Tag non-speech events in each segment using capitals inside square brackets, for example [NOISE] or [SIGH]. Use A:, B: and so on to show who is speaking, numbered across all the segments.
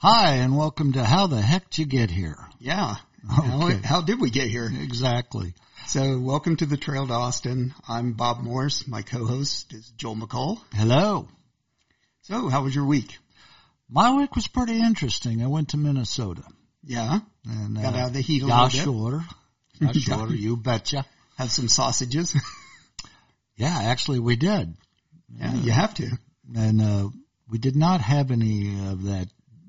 A: Hi, and welcome to How the Heck Did You Get Here?
B: Yeah. How,
A: Okay.
B: how did we get here?
A: Exactly.
B: So welcome to the Trail to Austin. I'm Bob Morris. My co-host is Joel McCall.
A: Hello.
B: So how was your week?
A: My week was pretty interesting. I went to Minnesota.
B: Yeah.
A: And,
B: Got
A: uh,
B: out of the heat a little bit.
A: sure. Yeah, sure. You betcha.
B: Have some sausages. [LAUGHS]
A: Yeah, actually we did.
B: yeah, you have to.
A: And, uh, we did not have any of that,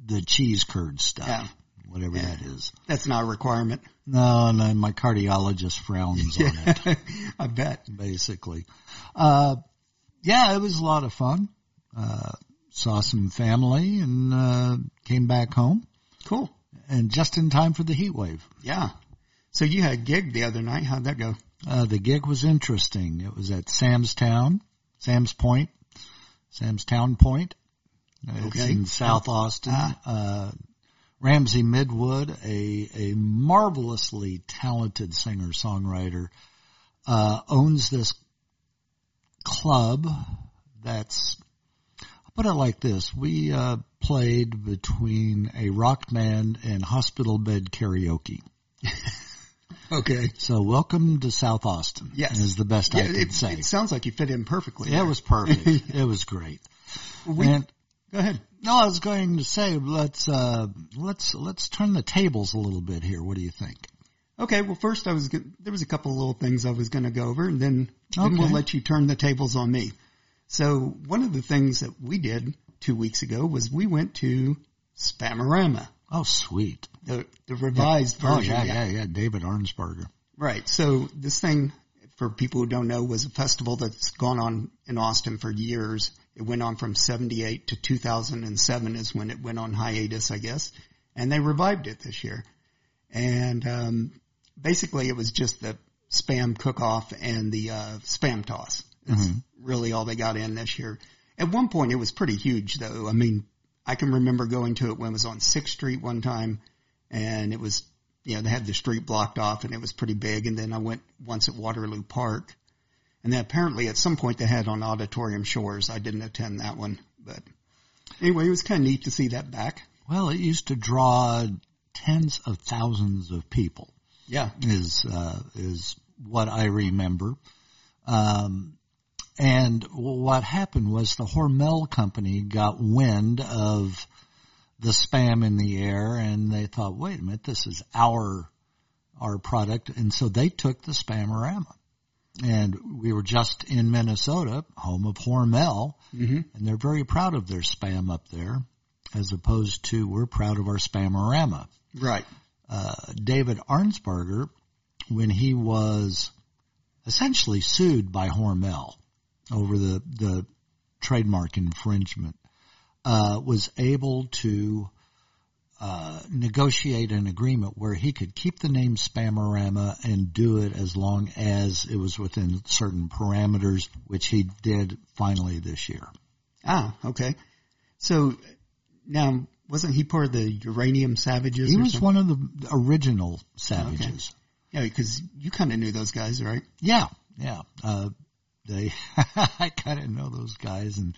A: the cheese curd stuff.
B: Yeah.
A: Whatever
B: Yeah.
A: that is.
B: That's not a requirement.
A: No, no, my cardiologist frowns on it. [LAUGHS]
B: I bet.
A: basically. Uh, yeah, it was a lot of fun. Uh, saw some family and, uh, came back home
B: Cool.
A: and just in time for the heat wave.
B: Yeah. So you had a gig the other night. How'd that go?
A: Uh, the gig was interesting. It was at Sam's Town, Sam's Point, Sam's Town Point. Uh, It's in South Austin.
B: Ah.
A: Uh, Ramsay Midwood, a, a marvelously talented singer songwriter, uh, owns this club that's, I'll put it like this. We, uh, played between a rock band and hospital bed karaoke. [LAUGHS]
B: Okay.
A: So welcome to South Austin.
B: Yes.
A: Is the best
B: Yeah,
A: I can
B: it,
A: say.
B: it sounds like you fit in perfectly.
A: Yeah, it was perfect. [LAUGHS] it was great.
B: We-
A: and
B: Go ahead.
A: no, I was going to say let's uh let's let's turn the tables a little bit here. What do you think?
B: Okay, well, first I was go- there was a couple of little things I was going to go over, and then then we'll let you turn the tables on me. So one of the things that we did two weeks ago was we went to Spamarama,
A: Oh, sweet.
B: the the revised
A: Oh
B: version.
A: yeah, yeah, yeah. David Arnsberger.
B: Right. So this thing, for people who don't know, was a festival that's gone on in Austin for years. It went on from 78 to 2007 is when it went on hiatus, I guess. And they revived it this year. And, um, basically it was just the spam cook-off and the, uh, spam toss. That's really all they got in this year. At one point it was pretty huge though. I mean, I can remember going to it when it was on 6th Street one time and it was you know, they had the street blocked off and it was pretty big. And then I went once at Waterloo Park. And then apparently at some point they had on Auditorium Shores. I didn't attend that one, but anyway, it was kind of neat to see that back.
A: Well, it used to draw tens of thousands of people.
B: Yeah.
A: Is uh, is what I remember. Um, and what happened was the Hormel company got wind of the spam in the air and they thought, wait a minute, this is our, our product. And so they took the Spamarama. And we were just in Minnesota, home of Hormel,
B: hmm
A: and they're very proud of their spam up there, as opposed to we're proud of our Spamarama.
B: Right.
A: Uh, David Arnsberger, when he was essentially sued by Hormel over the, the trademark infringement, uh, was able to uh, negotiate an agreement where he could keep the name Spamarama and do it as long as it was within certain parameters, which he did finally this year.
B: Ah, okay. So now wasn't he part of the Uranium Savages?
A: He was
B: something?
A: one of the original Savages.
B: Yeah, because you kind of knew those guys, right?
A: Yeah, yeah. Uh, they, [LAUGHS] I kind of know those guys, and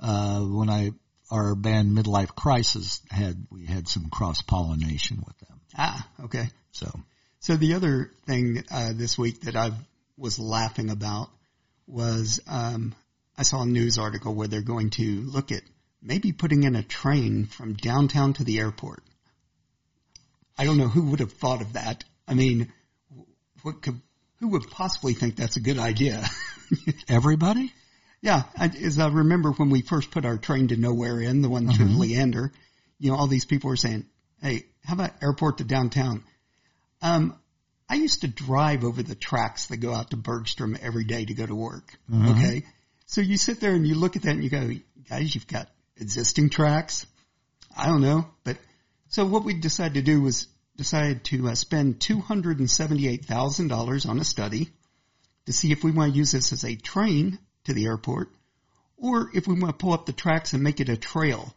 A: uh, when I our band Midlife Crisis had we had some cross pollination with them.
B: Ah, okay.
A: So
B: So the other thing uh, this week that I was laughing about was um, I saw a news article where they're going to look at maybe putting in a train from downtown to the airport. I don't know who would have thought of that. I mean, what could who would possibly think that's a good idea? [LAUGHS]
A: everybody,
B: yeah, I, as I remember when we first put our train to nowhere in the one to Leander, you know, all these people were saying, "Hey, how about airport to downtown?" Um, I used to drive over the tracks that go out to Bergstrom every day to go to work. Okay. So you sit there and you look at that and you go, guys, you've got existing tracks. I don't know. But so what we decided to do was decided to uh, spend $278,000 on a study to see if we want to use this as a train to the airport or if we want to pull up the tracks and make it a trail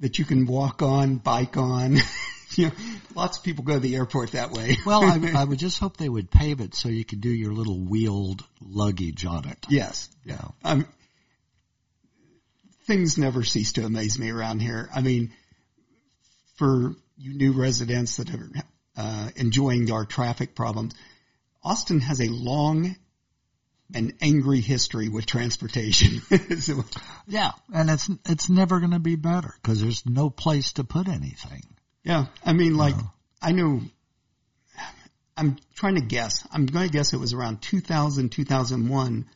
B: that you can walk on, bike on. [LAUGHS] you know, lots of people go to the airport that way. [LAUGHS]
A: well, I, I [LAUGHS] would just hope they would pave it so you could do your little wheeled luggage on it.
B: yes.
A: Know.
B: Um, things never cease to amaze me around here. I mean, for you new residents that are uh, enjoying our traffic problems, Austin has a long and angry history with transportation. [LAUGHS] so,
A: Yeah, and it's it's never going to be better because there's no place to put anything.
B: yeah, I mean, like I know. I'm trying to guess. I'm going to guess it was around 2000, 2001.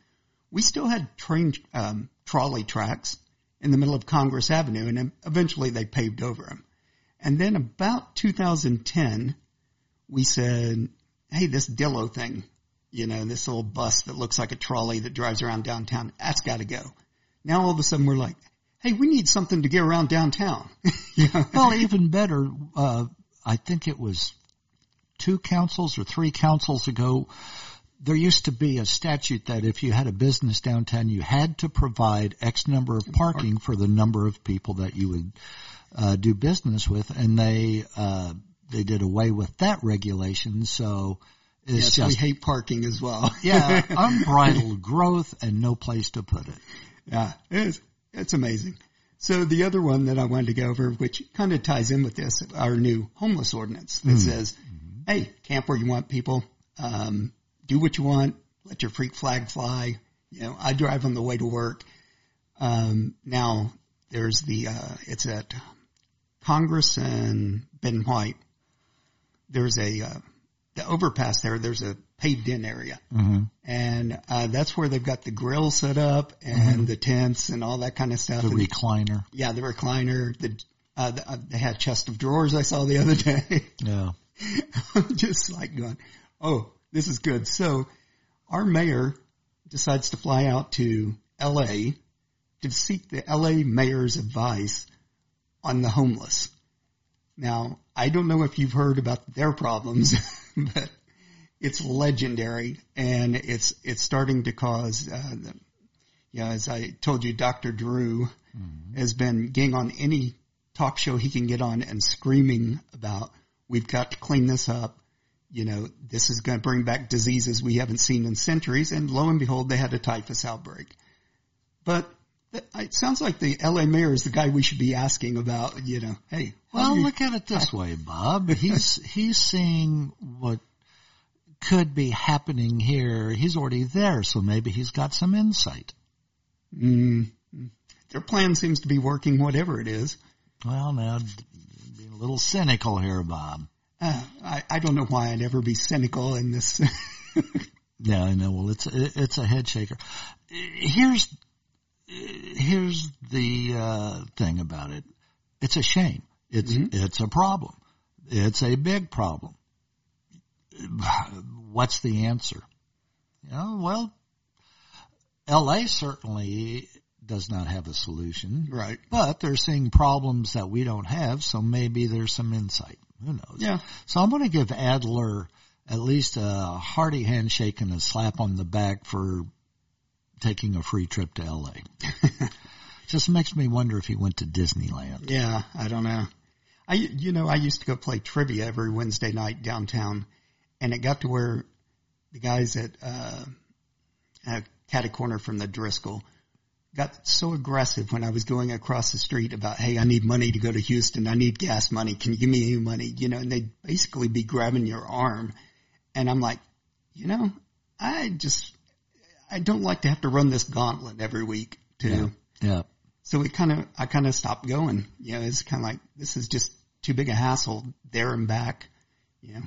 B: We still had train um, trolley tracks in the middle of Congress Avenue, and eventually they paved over them. And then about 2010, we said, "Hey, this Dillo thing, you know, this little bus that looks like a trolley that drives around downtown, that's got to go." Now all of a sudden we're like, "Hey, we need something to get around downtown." [LAUGHS] you?
A: Well, even better, uh, I think it was two councils or three councils ago. There used to be a statute that if you had a business downtown, you had to provide X number of parking for the number of people that you would uh, do business with, and they uh, they did away with that regulation. So it's
B: Yes, we hate parking as well. [LAUGHS]
A: yeah, unbridled growth and no place to put it.
B: Yeah, it's, it's amazing. So the other one that I wanted to go over, which kind of ties in with this, our new homeless ordinance that says, hey, camp where you want people, um, do what you want, let your freak flag fly. You know, I drive on the way to work. Um, now there's the, uh, it's at Congress and Ben White. There's a, uh, the overpass there, there's a paved in area
A: Mm-hmm.
B: and uh, that's where they've got the grill set up and the tents and all that kind of stuff.
A: The
B: And,
A: recliner.
B: yeah, the recliner. The, uh, the uh, they had chest of drawers I saw the other day. [LAUGHS]
A: Yeah.
B: I'm just like going, oh, this is good. So our mayor decides to fly out to L.A. to seek the L.A. mayor's advice on the homeless. Now, I don't know if you've heard about their problems, [LAUGHS] [LAUGHS] but it's legendary and it's, it's starting to cause, uh, the, know, as I told you, Dr. Drew has been getting on any talk show he can get on and screaming about, we've got to clean this up. You know, this is going to bring back diseases we haven't seen in centuries. And lo and behold, they had a typhus outbreak. But it sounds like the LA mayor is the guy we should be asking about, you know, hey,
A: Well,
B: you-
A: look at it this way, Bob. He's he's seeing what could be happening here. He's already there, so maybe he's got some insight.
B: Mm, their plan seems to be working, whatever it is.
A: Well, now being a little cynical here, Bob.
B: Uh, I, I don't know why I'd ever be cynical in this. [LAUGHS]
A: Yeah, I know. Well, it's it's a head shaker. Here's here's the uh, thing about it. It's a shame. It's it's a problem. It's a big problem. [SIGHS] What's the answer? Yeah, well, L.A. certainly does not have a solution,
B: right.
A: but they're seeing problems that we don't have, so maybe there's some insight. Who knows?
B: Yeah.
A: So I'm going to give Adler at least a hearty handshake and a slap on the back for taking a free trip to LA. [LAUGHS] Just makes me wonder if he went to Disneyland.
B: Yeah, I don't know. I, you know, I used to go play trivia every Wednesday night downtown, and it got to where the guys at uh, at Catty Corner from the Driscoll got so aggressive when I was going across the street about, hey, I need money to go to Houston. I need gas money. Can you give me any money? You know, and they'd basically be grabbing your arm, and I'm like, you know, I just I don't like to have to run this gauntlet every week to.
A: Yeah. Yeah.
B: So it kind of, I kind of stopped going. You know, it's kind of like, this is just too big a hassle there and back. You know,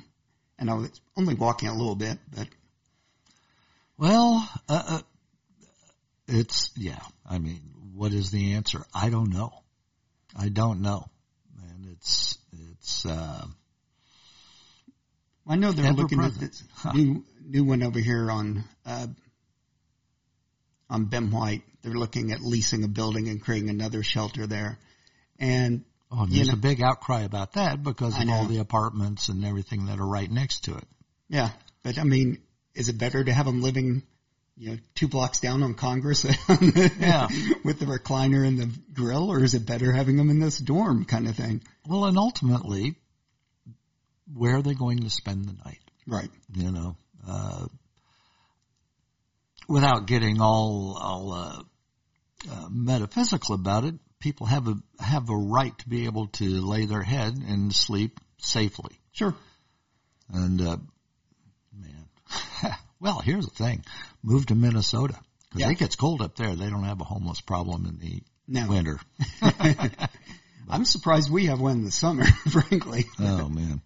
B: and I was only walking a little bit, but
A: Well, uh, uh, it's, yeah, I mean, what is the answer? I don't know. I don't know. And it's, it's, uh,
B: I know they're looking at this
A: Huh.
B: new, new one over here on, uh, on Ben White. They're looking at leasing a building and creating another shelter there. And
A: oh, and
B: You
A: there's
B: know-
A: a big outcry about that because of all the apartments and everything that are right next to it.
B: yeah, but I mean, is it better to have them living, you know, two blocks down on Congress [LAUGHS]
A: Yeah.
B: with the recliner and the grill, or is it better having them in this dorm kind of thing?
A: Well, and ultimately, where are they going to spend the night?
B: Right.
A: You know, uh, without getting all all uh, uh, metaphysical about it, people have a have a right to be able to lay their head and sleep safely.
B: Sure.
A: And uh, man, [LAUGHS] well, here's the thing: move to Minnesota because
B: Yeah.
A: it gets cold up there. They don't have a homeless problem in the
B: No.
A: winter. [LAUGHS] [LAUGHS]
B: I'm surprised we have one in the summer, frankly.
A: Oh man!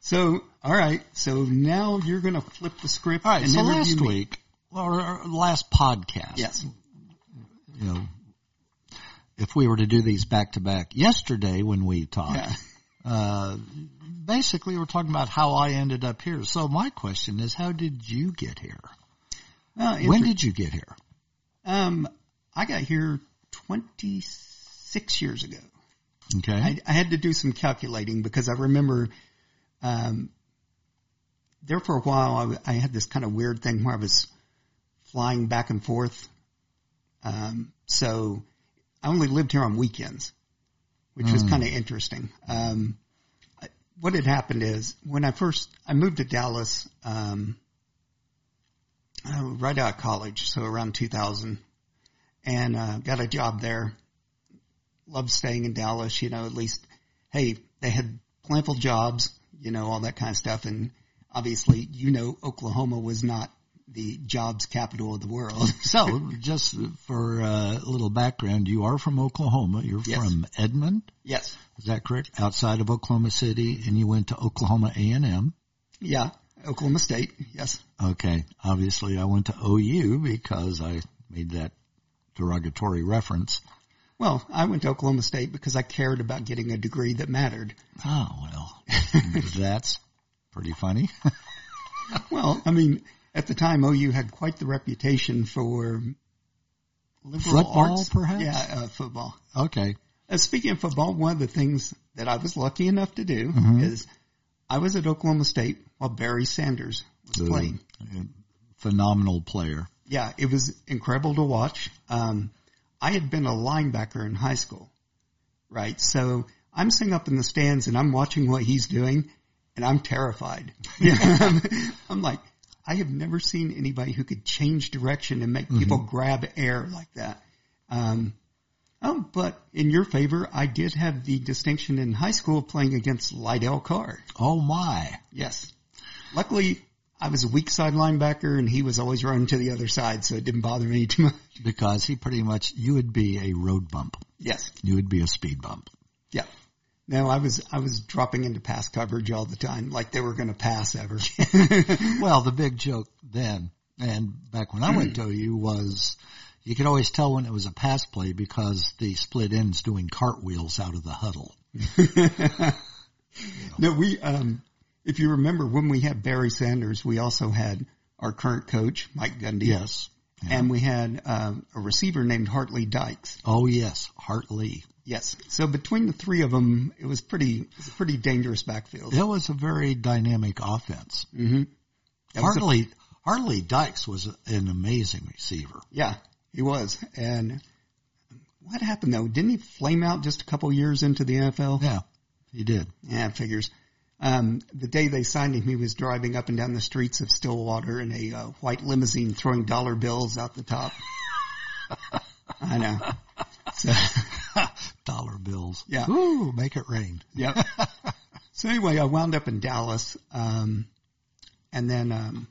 B: So, all right. So now you're going to flip the script.
A: All right.
B: and
A: So last week, or last podcast,
B: Yes.
A: you know, if we were to do these back to back, yesterday when we talked,
B: Yeah.
A: uh, basically we're talking about how I ended up here. So my question is, how did you get here?
B: Uh,
A: When did you get here?
B: um, I got here 26 years ago.
A: Okay.
B: I, I had to do some calculating because I remember, um, there for a while I had this kind of weird thing where I was flying back and forth. Um, so I only lived here on weekends, which was
A: Mm.
B: kind of interesting. Um, I- what had happened is when I first, I moved to Dallas, um, uh, right out of college, so around 2000 and, uh, got a job there loved staying in Dallas, you know, at least, hey, they had plentiful jobs, you know, all that kind of stuff. And obviously, you know, Oklahoma was not the jobs capital of the world. [LAUGHS]
A: So, just for uh, a little background, you are from Oklahoma. You're
B: Yes.
A: from Edmond,
B: yes.
A: is that correct? Outside of Oklahoma City, and you went to Oklahoma A and M.
B: Yeah. Oklahoma State. Yes.
A: Okay, obviously I went to OU because I made that derogatory reference.
B: Well, I went to Oklahoma State because I cared about getting a degree that mattered.
A: Oh well, [LAUGHS] that's pretty funny. [LAUGHS]
B: Well, I mean, at the time, OU had quite the reputation for liberal
A: Football,
B: arts.
A: perhaps?
B: Yeah, uh, football.
A: Okay,
B: Uh, speaking of football, one of the things that I was lucky enough to do
A: Mhm.
B: is I was at Oklahoma State while Barry Sanders was playing.
A: phenomenal player.
B: Yeah, it was incredible to watch. Um, I had been a linebacker in high school, right? So I'm sitting up in the stands and I'm watching what he's doing, and I'm terrified. [LAUGHS] [LAUGHS] I'm like, I have never seen anybody who could change direction and make people grab air like that. Um, oh, but in your favor, I did have the distinction in high school playing against Lydell Carr.
A: Oh my!
B: Yes. Luckily, I was a weak side linebacker and he was always running to the other side, so it didn't bother me [LAUGHS] too much.
A: Because he pretty much you would be a road bump.
B: Yes.
A: You would be a speed bump.
B: Yeah. No, I was, I was dropping into pass coverage all the time, like they were going to pass ever. [LAUGHS] [LAUGHS]
A: Well, the big joke then and back when I went to OU was you could always tell when it was a pass play because the split ends doing cartwheels out of the huddle. [LAUGHS]
B: no, we, um, if you remember when we had Barry Sanders, we also had our current coach, Mike Gundy.
A: Yes. Yeah.
B: And we had, um, a receiver named Hart Lee Dykes.
A: Oh yes, Hart Lee.
B: Yes. So between the three of them, it was pretty, it was a pretty dangerous backfield.
A: It was a very dynamic offense.
B: Mm-hmm.
A: Hart Lee Hartley Dykes was an amazing receiver.
B: Yeah, he was. And what happened though? Didn't he flame out just a couple years into the NFL?
A: Yeah, he did.
B: Yeah, figures. Um, the day they signed him, he was driving up and down the streets of Stillwater in a uh, white limousine, throwing dollar bills out the top. [LAUGHS] I know. [LAUGHS]
A: Dollar bills.
B: Yeah.
A: Ooh, make it rain.
B: yep. [LAUGHS] So anyway, I wound up in Dallas, um, and then, um,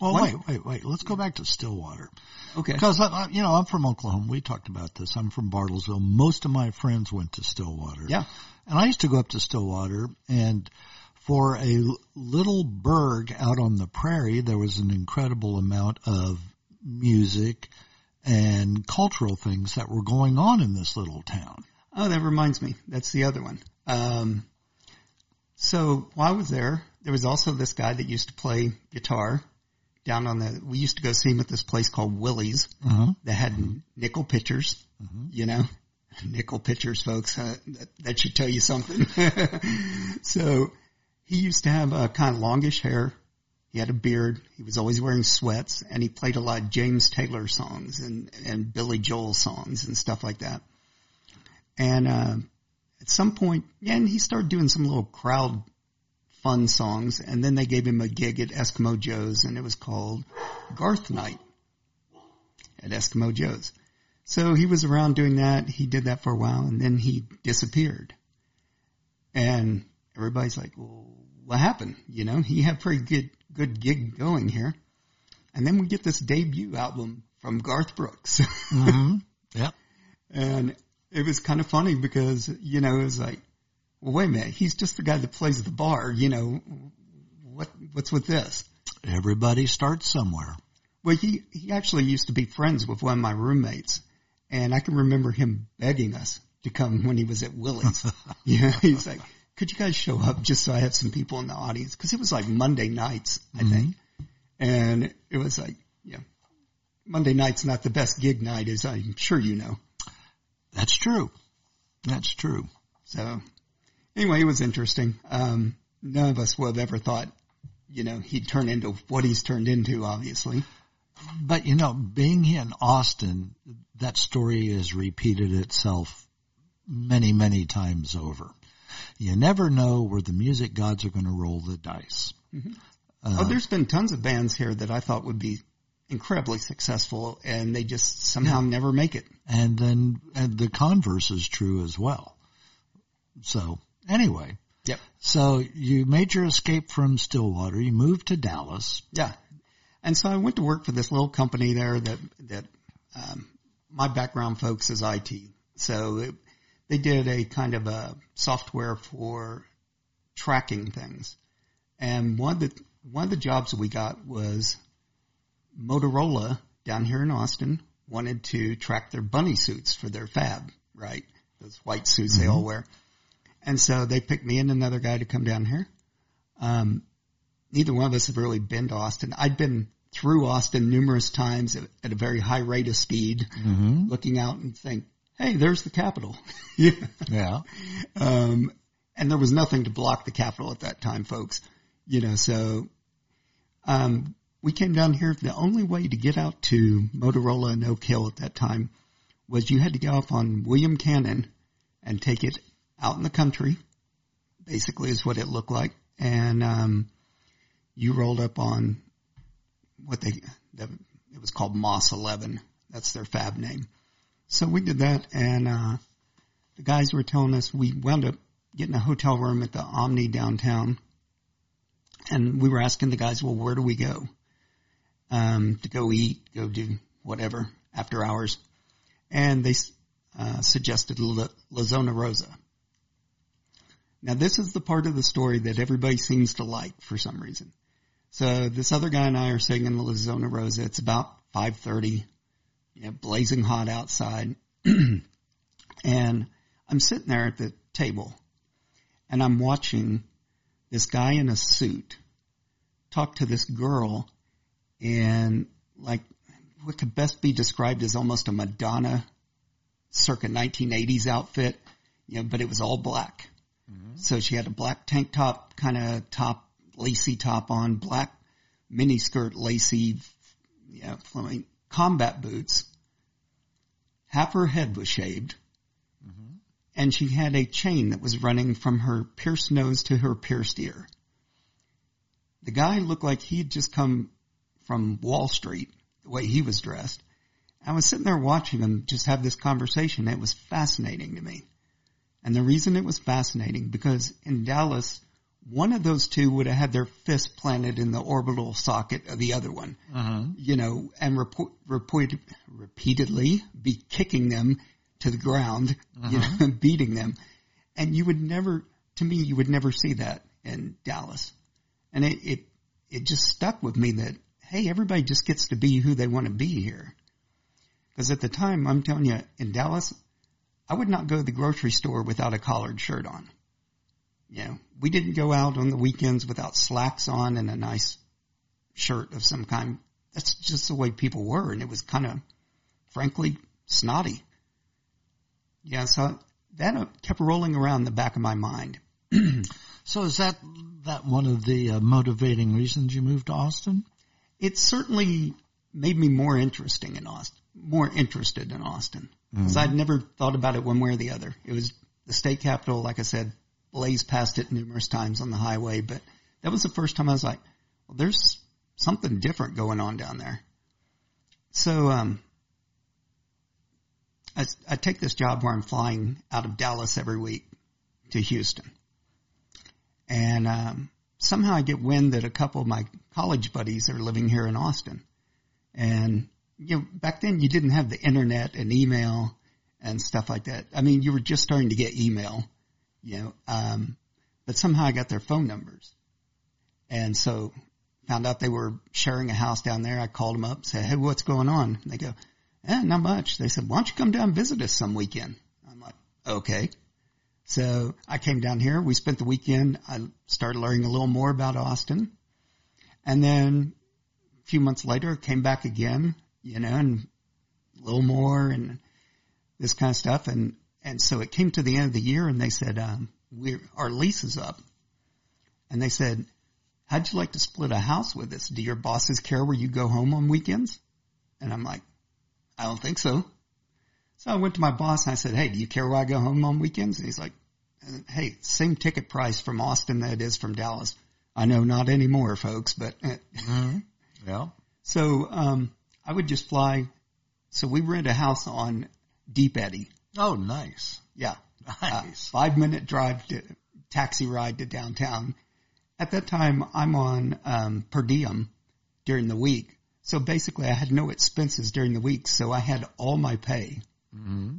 A: Oh wait, wait, wait. Let's go back to Stillwater
B: okay,
A: because you know I'm from Oklahoma. We talked about this. I'm from Bartlesville. Most of my friends went to Stillwater.
B: yeah,
A: And I used to go up to Stillwater and for a little burg out on the prairie, there was an incredible amount of music and cultural things that were going on in this little town.
B: Oh, that reminds me. That's the other one. Um, so while I was there, there was also this guy that used to play guitar down on the, we used to go see him at this place called Willie's
A: Uh-huh.
B: that had nickel pitchers,
A: Mhm.
B: you know, [LAUGHS] nickel pitchers, folks. Uh, that, that should tell you something. [LAUGHS] so he used to have a kind of longish hair. He had a beard. He was always wearing sweats and he played a lot of James Taylor songs and, and Billy Joel songs and stuff like that. And, uh, at some point, yeah, and he started doing some little crowd fun songs and then they gave him a gig at Eskimo Joe's and it was called Garth Night at Eskimo Joe's. So he was around doing that. He did that for a while and then he disappeared. And everybody's like, well, what happened? You know, he had pretty good, good gig going here. And then we get this debut album from Garth Brooks. [LAUGHS]
A: Mm-hmm. Yep.
B: and it was kind of funny because, you know, it was like, well, wait a minute. He's just the guy that plays the bar. You know, what, what's with this?
A: Everybody starts somewhere.
B: Well, he, he actually used to be friends with one of my roommates and I can remember him begging us to come when he was at Willie's. [LAUGHS] [LAUGHS] yeah. He's like, could you guys show up just so I have some people in the audience? Cause it was like Monday nights, I think. And it was like, yeah, Monday night's not the best gig night as I'm sure you know.
A: That's true. That's true.
B: So anyway, it was interesting. Um, none of us would have ever thought, you know, he'd turn into what he's turned into, obviously.
A: But you know, being here in Austin, that story has repeated itself many, many times over. You never know where the music gods are going to roll the dice.
B: oh, there's been tons of bands here that I thought would be incredibly successful and they just somehow never make it.
A: And then and the converse is true as well. So anyway,
B: Yep.
A: so you made your escape from Stillwater. You moved to Dallas.
B: Yeah. And so I went to work for this little company there that, that, um, my background folks is IT. So it, they did a kind of a software for tracking things. And one of the, one of the jobs we got was Motorola down here in Austin wanted to track their bunny suits for their fab, right? Those white suits they all wear. And so they picked me and another guy to come down here. Um, neither one of us have really been to Austin. I'd been through Austin numerous times at, at a very high rate of speed, looking out and think, hey, there's the Capitol. [LAUGHS] yeah.
A: Yeah.
B: Um, and there was nothing to block the Capitol at that time, folks. You know, so, um, we came down here. The only way to get out to Motorola and Oak Hill at that time was you had to get off on William Cannon and take it out in the country, basically is what it looked like. And, um, you rolled up on what they, the, it was called MOS 11. That's their fab name. So we did that and, uh, the guys were telling us we wound up getting a hotel room at the Omni downtown. And we were asking the guys, well, where do we go? Um, to go eat, go do whatever after hours. And they, uh, suggested La, La Zona Rosa. Now this is the part of the story that everybody seems to like for some reason. So this other guy and I are sitting in La Zona Rosa. It's about 5.30, you know, blazing hot outside. [CLEARS THROAT] and I'm sitting there at the table and I'm watching this guy in a suit talk to this girl in like what could best be described as almost a Madonna circa 1980s outfit, you know, but it was all black. Mm-hmm. So she had a black tank top, kind of top, lacy top on, black mini skirt, lacy, yeah, flowing combat boots. Half her head was shaved. Mm-hmm. And she had a chain that was running from her pierced nose to her pierced ear. The guy looked like he'd just come from Wall Street, the way he was dressed. I was sitting there watching them just have this conversation. It was fascinating to me. And the reason it was fascinating because in Dallas, one of those two would have had their fist planted in the orbital socket of the other one, mm-hmm. you know, and report, report, repeatedly be kicking them to the ground, you know, mm-hmm. [LAUGHS] beating them. And you would never, to me, you would never see that in Dallas. And it, it, it just stuck with me that, hey, everybody just gets to be who they want to be here. Because at the time, I'm telling you, in Dallas, I would not go to the grocery store without a collared shirt on. You know, we didn't go out on the weekends without slacks on and a nice shirt of some kind. That's just the way people were, and it was kind of, frankly, snotty. Yeah, so that kept rolling around the back of my mind. [CLEARS THROAT]
A: So is that that one of the uh, motivating reasons you moved to Austin?
B: It certainly made me more interesting in Austin, more interested in Austin. Because I'd never thought about it one way or the other. It was the state capital, like I said, blazed past it numerous times on the highway, but that was the first time I was like, well, there's something different going on down there. So, um, I, I take this job where I'm flying out of Dallas every week to Houston. And, um, somehow I get wind that a couple of my college buddies are living here in Austin. And, you know, back then you didn't have the internet and email and stuff like that. I mean, you were just starting to get email, you know, um, but somehow I got their phone numbers. And so found out they were sharing a house down there. I called them up, said, Hey, what's going on? And they go, eh, not much. They said, why don't you come down and visit us some weekend? I'm like, okay. So I came down here. We spent the weekend. I started learning a little more about Austin. And then a few months later, came back again, you know, and a little more and this kind of stuff. And, and so it came to the end of the year and they said, um, we our lease is up. And they said, how'd you like to split a house with us? Do your bosses care where you go home on weekends? And I'm like, I don't think so. So I went to my boss and I said, Hey, do you care where I go home on weekends? And he's like, Hey, same ticket price from Austin that it is from Dallas. I know not anymore, folks, but [LAUGHS]
A: mm-hmm. yeah.
B: So, um, I would just fly. So we rent a house on Deep Eddy.
A: Oh, nice.
B: Yeah. [LAUGHS]
A: Nice.
B: Uh, five minute drive to taxi ride to downtown. At that time, I'm on, um, per diem during the week. So basically I had no expenses during the week. So I had all my pay.
A: Mm-hmm.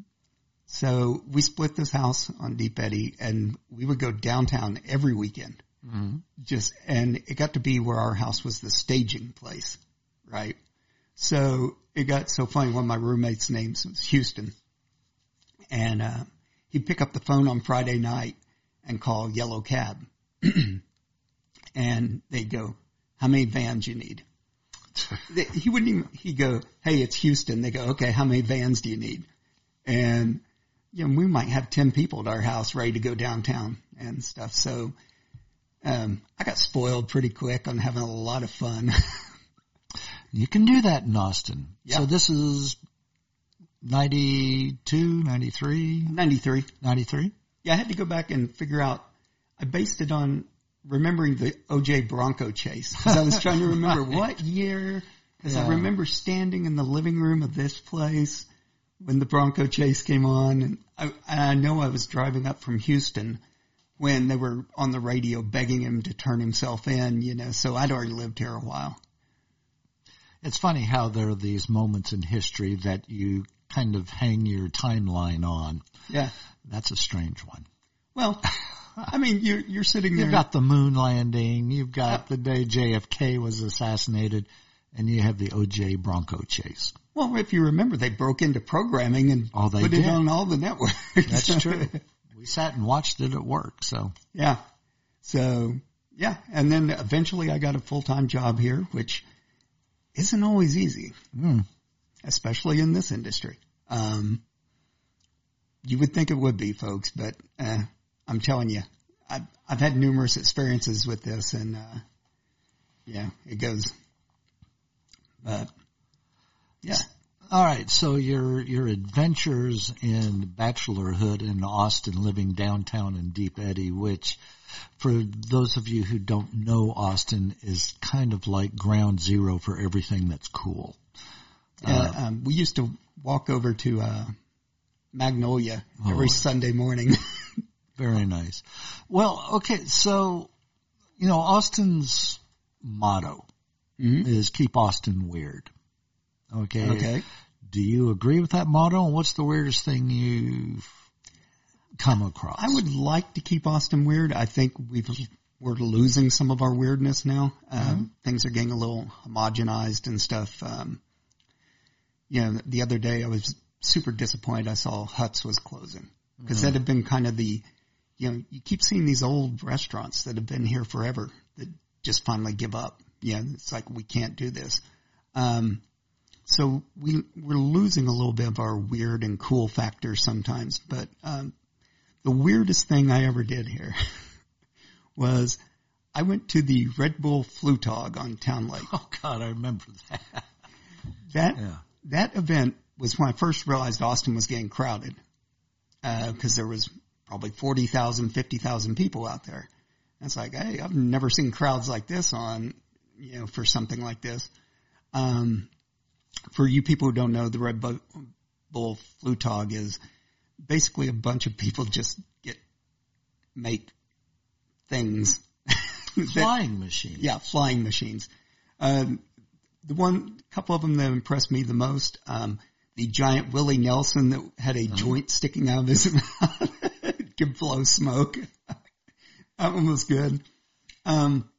B: So we split this house on Deep Eddy and we would go downtown every weekend.
A: Mm-hmm.
B: Just, and it got to be where our house was the staging place, right? So it got so funny. One of my roommates' names was Houston and, uh, he'd pick up the phone on Friday night and call Yellow Cab [CLEARS THROAT] and they'd go, how many vans you need? [LAUGHS] he wouldn't even, he'd go, Hey, it's Houston. They go, okay, how many vans do you need? And, you know, we might have 10 people at our house ready to go downtown and stuff. So, um, I got spoiled pretty quick on having a lot of fun. [LAUGHS]
A: you can do that in Austin.
B: Yeah.
A: So this is 92, 93,
B: 93.
A: 93.
B: Yeah, I had to go back and figure out, I based it on remembering the OJ Bronco chase because I was [LAUGHS] trying to remember what year. Because
A: Yeah.
B: I remember standing in the living room of this place when the Bronco chase came on, and I, and I know I was driving up from Houston when they were on the radio begging him to turn himself in. You know, so I'd already lived here a while.
A: It's funny how there are these moments in history that you kind of hang your timeline on.
B: Yeah.
A: That's a strange one.
B: Well, I mean, you're you're sitting there.
A: You've got the moon landing, you've got the day JFK was assassinated, and you have the OJ Bronco chase.
B: well, if you remember, they broke into programming and
A: Oh, they
B: put
A: did.
B: it on all the networks.
A: That's [LAUGHS] true. we sat and watched it at work, so
B: Yeah. So yeah, and then eventually I got a full time job here, which isn't always easy,
A: mm,
B: especially in this industry. Um, you would think it would be, folks, but uh, I'm telling you, I've I've had numerous experiences with this, and uh, yeah, it goes. But yeah,
A: All right, so your your adventures in bachelorhood in Austin, living downtown in Deep Eddy, which for those of you who don't know Austin is kind of like ground zero for everything that's cool.
B: Uh, um, we used to walk over to uh, Magnolia every
A: Oh.
B: Sunday morning. [LAUGHS]
A: Very nice. Well, okay, so you know Austin's motto
B: Mhm.
A: is keep Austin weird. Okay.
B: Okay.
A: Do you agree with that motto? And what's the weirdest thing you've come across?
B: I would like to keep Austin weird. I think we've we're losing some of our weirdness now. Um, Things are getting a little homogenized and stuff. Um, you know, the other day I was super disappointed. I saw Huts was closing because that had been kind of the, you know, you keep seeing these old restaurants that have been here forever that just finally give up. Yeah, it's like we can't do this. Um, so we we're losing a little bit of our weird and cool factor sometimes. But um, the weirdest thing I ever did here [LAUGHS] was I went to the Red Bull Flugtag on Town Lake. [LAUGHS]
A: Oh God, I remember that.
B: That
A: Yeah.
B: That event was when I first realized Austin was getting crowded because there was probably 40,000, 50,000 people out there. And it's like, hey, I've never seen crowds like this on, you know, for something like this. Um, for you people who don't know, the Red Bull, Flugtag is basically a bunch of people just get make things that- [LAUGHS]
A: Flying machine.
B: yeah, flying machines. Um, the one couple of them that impressed me the most, um, the giant Willie Nelson that had a joint sticking out of his [LAUGHS] mouth could blow smoke. [LAUGHS] that one was good. Um,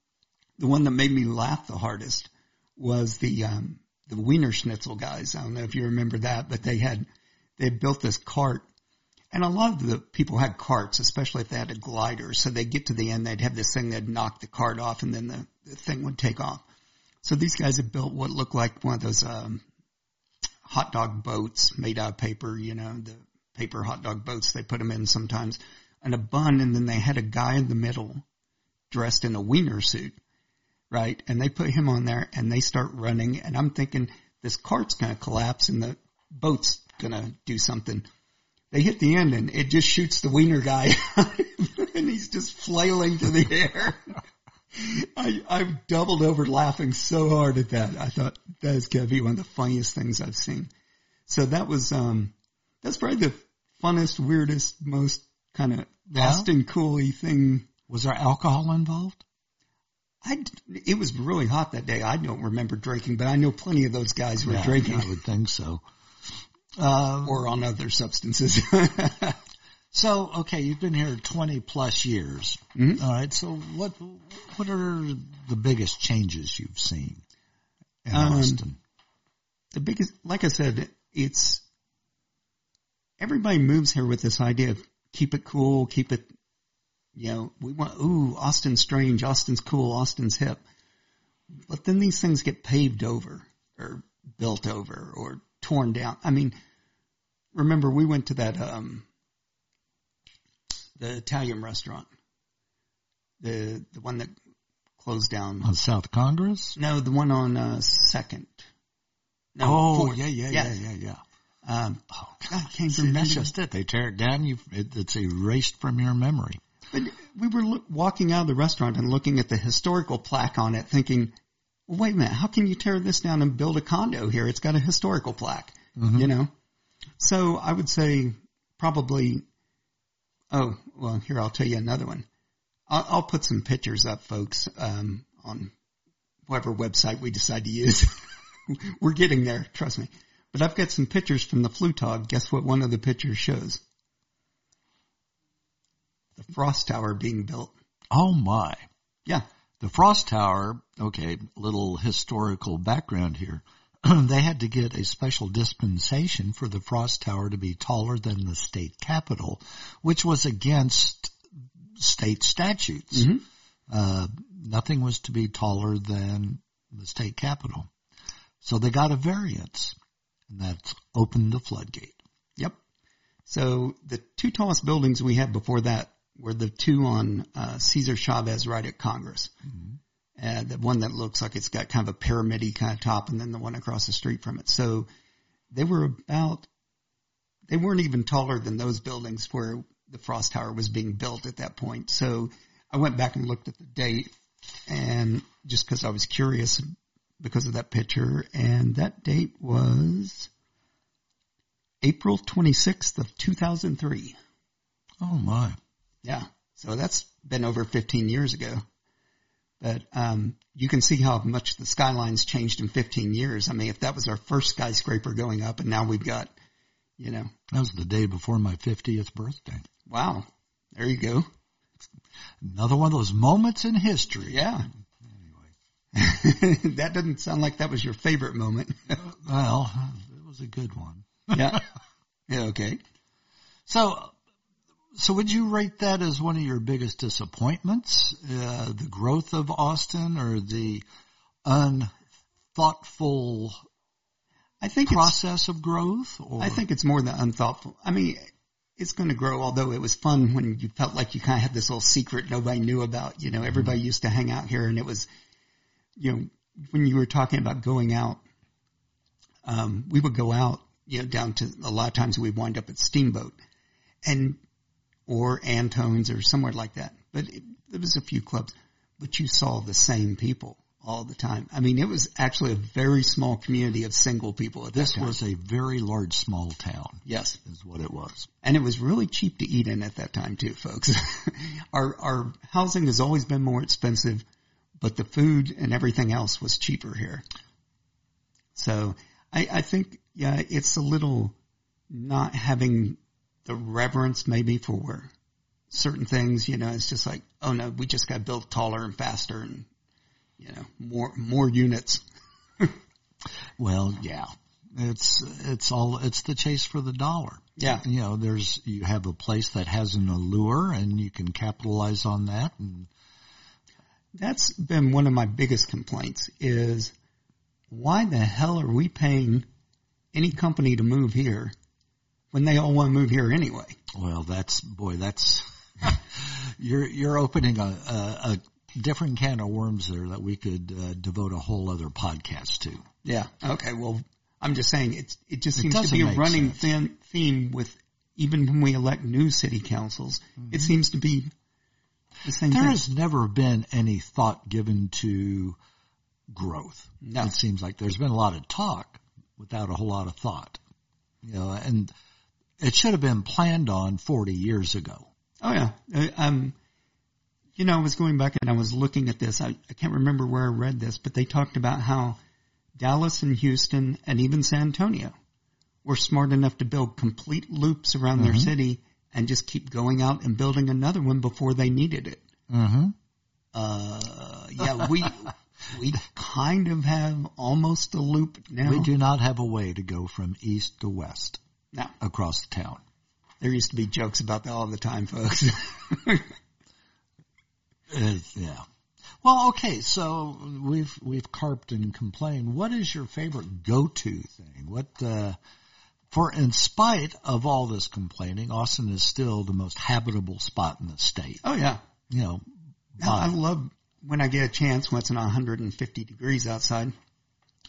B: the one that made me laugh the hardest was the um, the Wiener Schnitzel guys. I don't know if you remember that, but they had they built this cart, and a lot of the people had carts, especially if they had a glider. So they'd get to the end, they'd have this thing that'd knock the cart off, and then the, the thing would take off. So these guys had built what looked like one of those um, hot dog boats made out of paper, you know, the paper hot dog boats they put them in sometimes, and a bun, and then they had a guy in the middle dressed in a wiener suit, right? And they put him on there, and they start running, and I'm thinking this cart's going to collapse, and the boat's going to do something. They hit the end, and it just shoots the wiener guy, [LAUGHS] and he's just flailing to the air. [LAUGHS] I, I've doubled over laughing so hard at that. I thought that is going to be one of the funniest things I've seen. So that was, um, that's probably the funnest, weirdest, most kind of
A: Yeah?
B: Austin Cooley thing.
A: Was there alcohol involved?
B: I, it was really hot that day. I don't remember drinking, but I know plenty of those guys were
A: Yeah,
B: drinking
A: I would think so. Uh,
B: or on other substances. [LAUGHS]
A: so, okay, you've been here 20 plus years.
B: Mhm.
A: All right. So what, what are the biggest changes you've seen in
B: Um,
A: Austin?
B: the biggest, like I said, it's everybody moves here with this idea of keep it cool, keep it, you know, we want, ooh, Austin's strange, Austin's cool, Austin's hip. But then these things get paved over or built over or torn down. I mean, remember we went to that, um, the Italian restaurant, the, the one that closed down.
A: On South Congress?
B: No, the one on, uh, second. No,
A: oh, yeah, yeah, yeah, yeah, yeah.
B: Um,
A: Oh,
B: God, I can't
A: See, that's just it. They tear it down. You, it, it's erased from your memory.
B: But we were look, walking out of the restaurant and looking at the historical plaque on it, thinking, well, "Wait a minute! How can you tear this down and build a condo here? It's got a historical plaque,
A: Mhm.
B: you know." So I would say probably. Oh well, here I'll tell you another one. I'll, I'll put some pictures up, folks, um, on whatever website we decide to use. [LAUGHS] we're getting there, trust me. But I've got some pictures from the Flugtag. Guess what? One of the pictures shows the Frost Tower being built.
A: Oh my.
B: Yeah.
A: The Frost Tower, okay, little historical background here. [CLEARS THROAT] they had to get a special dispensation for the Frost Tower to be taller than the state capitol, which was against state statutes.
B: Mhm.
A: Uh, nothing was to be taller than the state capitol. So they got a variance, and that's opened the floodgate.
B: Yep. So the two tallest buildings we had before that were the two on uh, Cesar Chavez right at Congress. Uh, the one that looks like it's got kind of a pyramid y kind of top and then the one across the street from it. So they were about, they weren't even taller than those buildings where the Frost Tower was being built at that point. So I went back and looked at the date and just because I was curious because of that picture and that date was April 26th of 2003.
A: Oh my.
B: Yeah. So that's been over 15 years ago. But um, you can see how much the skyline's changed in 15 years. I mean, if that was our first skyscraper going up, and now we've got, you know,
A: That was the day before my 50th birthday.
B: wow, there you go.
A: Another one of those moments in history.
B: Yeah. [LAUGHS] that doesn't sound like that was your favorite moment.
A: Well, it was a good one.
B: yeah. [LAUGHS] Yeah. Okay.
A: So, so would you rate that as one of your biggest disappointments? Uh, the growth of Austin or the unthoughtful
B: I think
A: process of growth? Or
B: I think it's more than unthoughtful. I mean, it's going to grow, although it was fun when you felt like you kind of had this little secret nobody knew about. You know, everybody used to hang out here and it was, you know, when you were talking about going out, um, we would go out, you know, down to a lot of times we'd wind up at Steamboat and, or Antone's or somewhere like that. But it, there was a few clubs, but you saw the same people all the time. I mean, it was actually a very small community of single people at
A: This
B: that time.
A: was a very large small town,
B: yes.
A: is what it was.
B: And it was really cheap to eat in at that time too, folks. [LAUGHS] our, our housing has always been more expensive, but the food and everything else was cheaper here. So I, I think, yeah, it's a little not having the reverence maybe for certain things, you know, it's just like, oh no, we just got built taller and faster and, you know, more, more units. [LAUGHS]
A: Well, yeah, it's it's all it's the chase for the dollar.
B: Yeah.
A: You know, there's you have a place that has an allure, and you can capitalize on that. And
B: That's been one of my biggest complaints is why the hell are we paying any company to move here when they all want to move here anyway?
A: well, that's boy, that's [LAUGHS] you're you're opening a, a, a different can of worms there that we could uh, devote a whole other podcast to.
B: Yeah. Okay. Well, I'm just saying it's, it just
A: It
B: seems to be a running
A: sense.
B: thin, theme with even when we elect new city councils, it seems to be the same
A: There
B: thing.
A: has never been any thought given to growth.
B: No.
A: It seems like there's been a lot of talk without a whole lot of thought. You know, and it should have been planned on 40 years ago.
B: Oh yeah. Uh, Um, you know, I was going back and I was looking at this. I, I can't remember where I read this, but they talked about how Dallas and Houston and even San Antonio were smart enough to build complete loops around their city and just keep going out and building another one before they needed it.
A: Mm-hmm.
B: Uh, yeah, we, we kind of have almost a loop now.
A: We do not have a way to go from east to west
B: No,
A: across the town.
B: there used to be jokes about that all the time, folks.
A: It's- [LAUGHS] yeah. Well, okay, so we've we've carped and complained. What is your favorite go-to thing? What uh, for in spite of all this complaining, Austin is still the most habitable spot in the state.
B: oh yeah.
A: You know,
B: Now, I love when I get a chance when it's 150 degrees outside.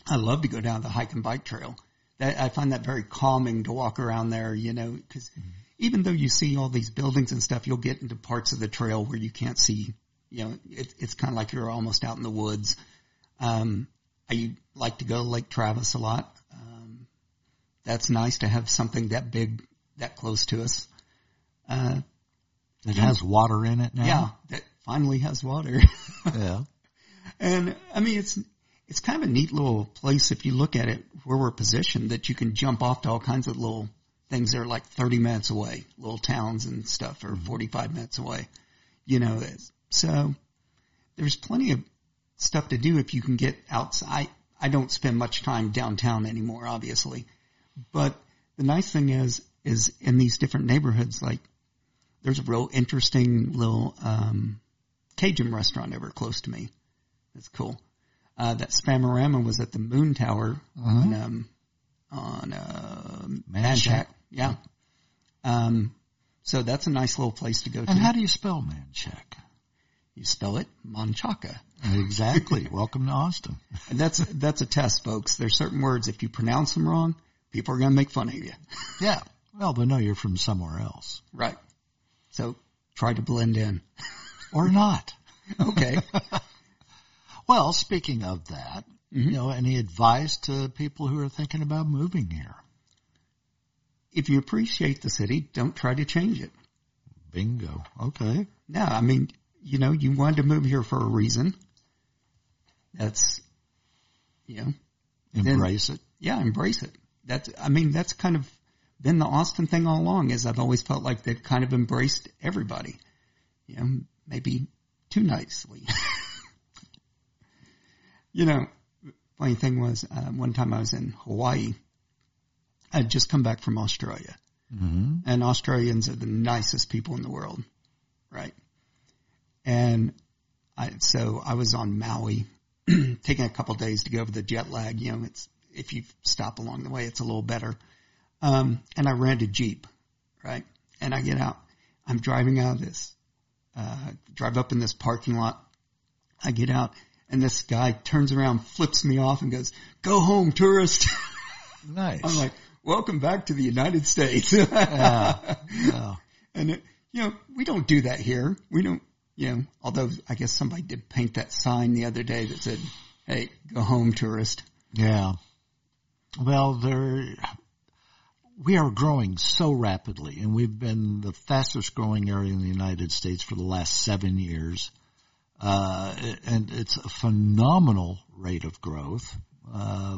B: I love to go down the hike and bike trail. That I find that very calming to walk around there. You know, because even though you see all these buildings and stuff, you'll get into parts of the trail where you can't see. You know, it, it's kind of like you're almost out in the woods. Um, I like to go to Lake Travis a lot. Um, that's nice to have something that big, that close to us. Uh,
A: it has water in it now.
B: yeah, that finally has water.
A: yeah. [LAUGHS]
B: And I mean, it's it's kind of a neat little place if you look at it where we're positioned that you can jump off to all kinds of little things that are like 30 minutes away, little towns and stuff are 45 minutes away. You know, so there's plenty of stuff to do if you can get outside. I don't spend much time downtown anymore, obviously, but the nice thing is, is in these different neighborhoods, like there's a real interesting little, um, Cajun restaurant over close to me. That's cool. Uh, that Spamarama was at the Moon Tower on, um, on, uh, Manchac. Yeah. Um, so that's a nice little place to go to.
A: And how do you spell Manchac?
B: you spell it? Manchaca.
A: Exactly. [LAUGHS] Welcome to Austin.
B: And that's, that's a test, folks. There's certain words, if you pronounce them wrong, people are going to make fun of you. [LAUGHS]
A: Yeah. Well, they know you're from somewhere else.
B: Right. So try to blend in.
A: Or not. [LAUGHS]
B: Okay.
A: Well, speaking of that, you mm-hmm. know, any advice to people who are thinking about moving here?
B: if you appreciate the city, don't try to change it.
A: Bingo. Okay.
B: No, I mean, you know, you wanted to move here for a reason. That's, you know,
A: Embrace it.
B: yeah, embrace it. That's, I mean, that's kind of been the Austin thing all along is I've always felt like they've kind of embraced everybody. You know, maybe too nicely. [LAUGHS] you know, funny thing was, uh, one time I was in Hawaii. I'd just come back from Australia
A: hmm
B: and Australians are the nicest people in the world, right? And I, so I was on Maui, [CLEARS THROAT] taking a couple days to go over the jet lag. You know, it's if you stop along the way, it's a little better. Um, and I rented a jeep, right? And I get out. I'm driving out of this, uh, drive up in this parking lot. I get out, and this guy turns around, flips me off, and goes, "Go home, tourist." [LAUGHS]
A: Nice.
B: I'm like, "Welcome back to the United States."
A: yeah. [LAUGHS] yeah.
B: And it, you know, we don't do that here. We don't, you know, although I guess somebody did paint that sign the other day that said, Hey, go home, tourist.
A: Yeah. Well, there, we are growing so rapidly and we've been the fastest growing area in the United States for the last seven years. Uh, and it's a phenomenal rate of growth. Uh,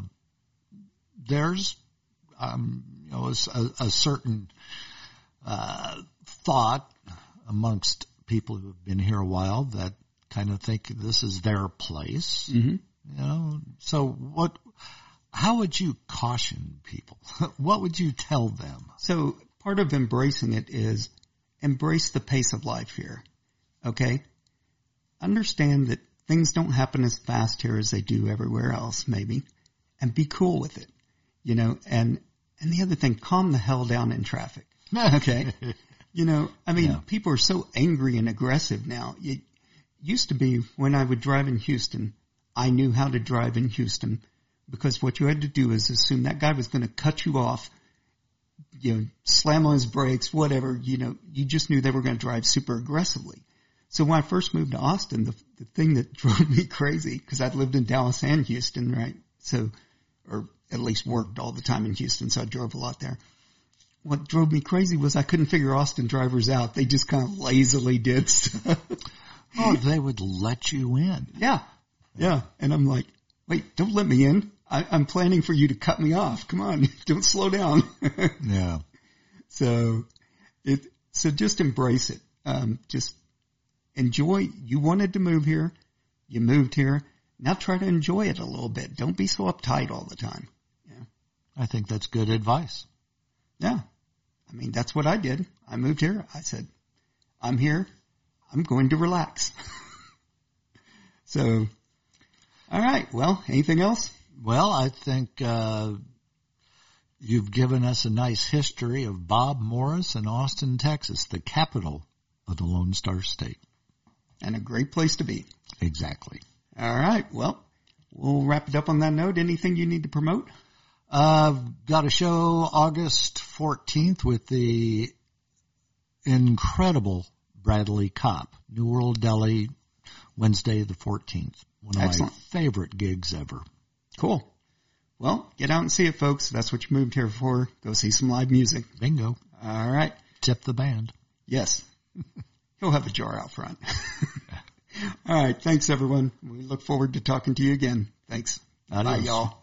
A: there's, um, you know, a, a certain, uh, thought amongst people who have been here a while that kind of think this is their place.
B: Mm-hmm.
A: You know, so what, how would you caution people? [LAUGHS] what would you tell them?
B: So part of embracing it is embrace the pace of life here. Okay. Understand that things don't happen as fast here as they do everywhere else, maybe, and be cool with it. You know, and, and the other thing, calm the hell down in traffic. [LAUGHS] Okay. you know, I mean,
A: Yeah.
B: people are so angry and aggressive now. It used to be when I would drive in Houston, I knew how to drive in Houston because what you had to do is assume that guy was going to cut you off, you know, slam on his brakes, whatever, you know, you just knew they were going to drive super aggressively. So when I first moved to Austin, the, the thing that [LAUGHS] drove me crazy, because I'd lived in Dallas and Houston, right? So, or at least worked all the time in Houston, so I drove a lot there. What drove me crazy was I couldn't figure Austin drivers out. They just kind of lazily did stuff.
A: Oh, they would let you in.
B: yeah. Yeah. And I'm like, wait, don't let me in. I, I'm planning for you to cut me off. Come on. [LAUGHS] Don't slow down.
A: Yeah. [LAUGHS]
B: So it, so just embrace it. Um, just enjoy. You wanted to move here. You moved here. Now try to enjoy it a little bit. Don't be so uptight all the time. Yeah.
A: I think that's good advice.
B: Yeah. I mean, that's what I did. I moved here. I said, I'm here. I'm going to relax. [LAUGHS] so, all right. Well, anything else?
A: Well, I think, uh, you've given us a nice history of Bob Morris and Austin, Texas, the capital of the Lone Star State.
B: And a great place to be.
A: Exactly.
B: All right. Well, we'll wrap it up on that note. Anything you need to promote?
A: Uh, got a show August 14th with the incredible Bradley Kopp, New World Deli, Wednesday the 14th. One of
B: Excellent.
A: my favorite gigs ever.
B: Cool. Well, get out and see it, folks. That's what you moved here for. Go see some live music.
A: Bingo.
B: All right.
A: Tip the band.
B: Yes. [LAUGHS] He'll have a jar out front. [LAUGHS] All right. Thanks, everyone. We look forward to talking to you again. Thanks. Bye, y'all.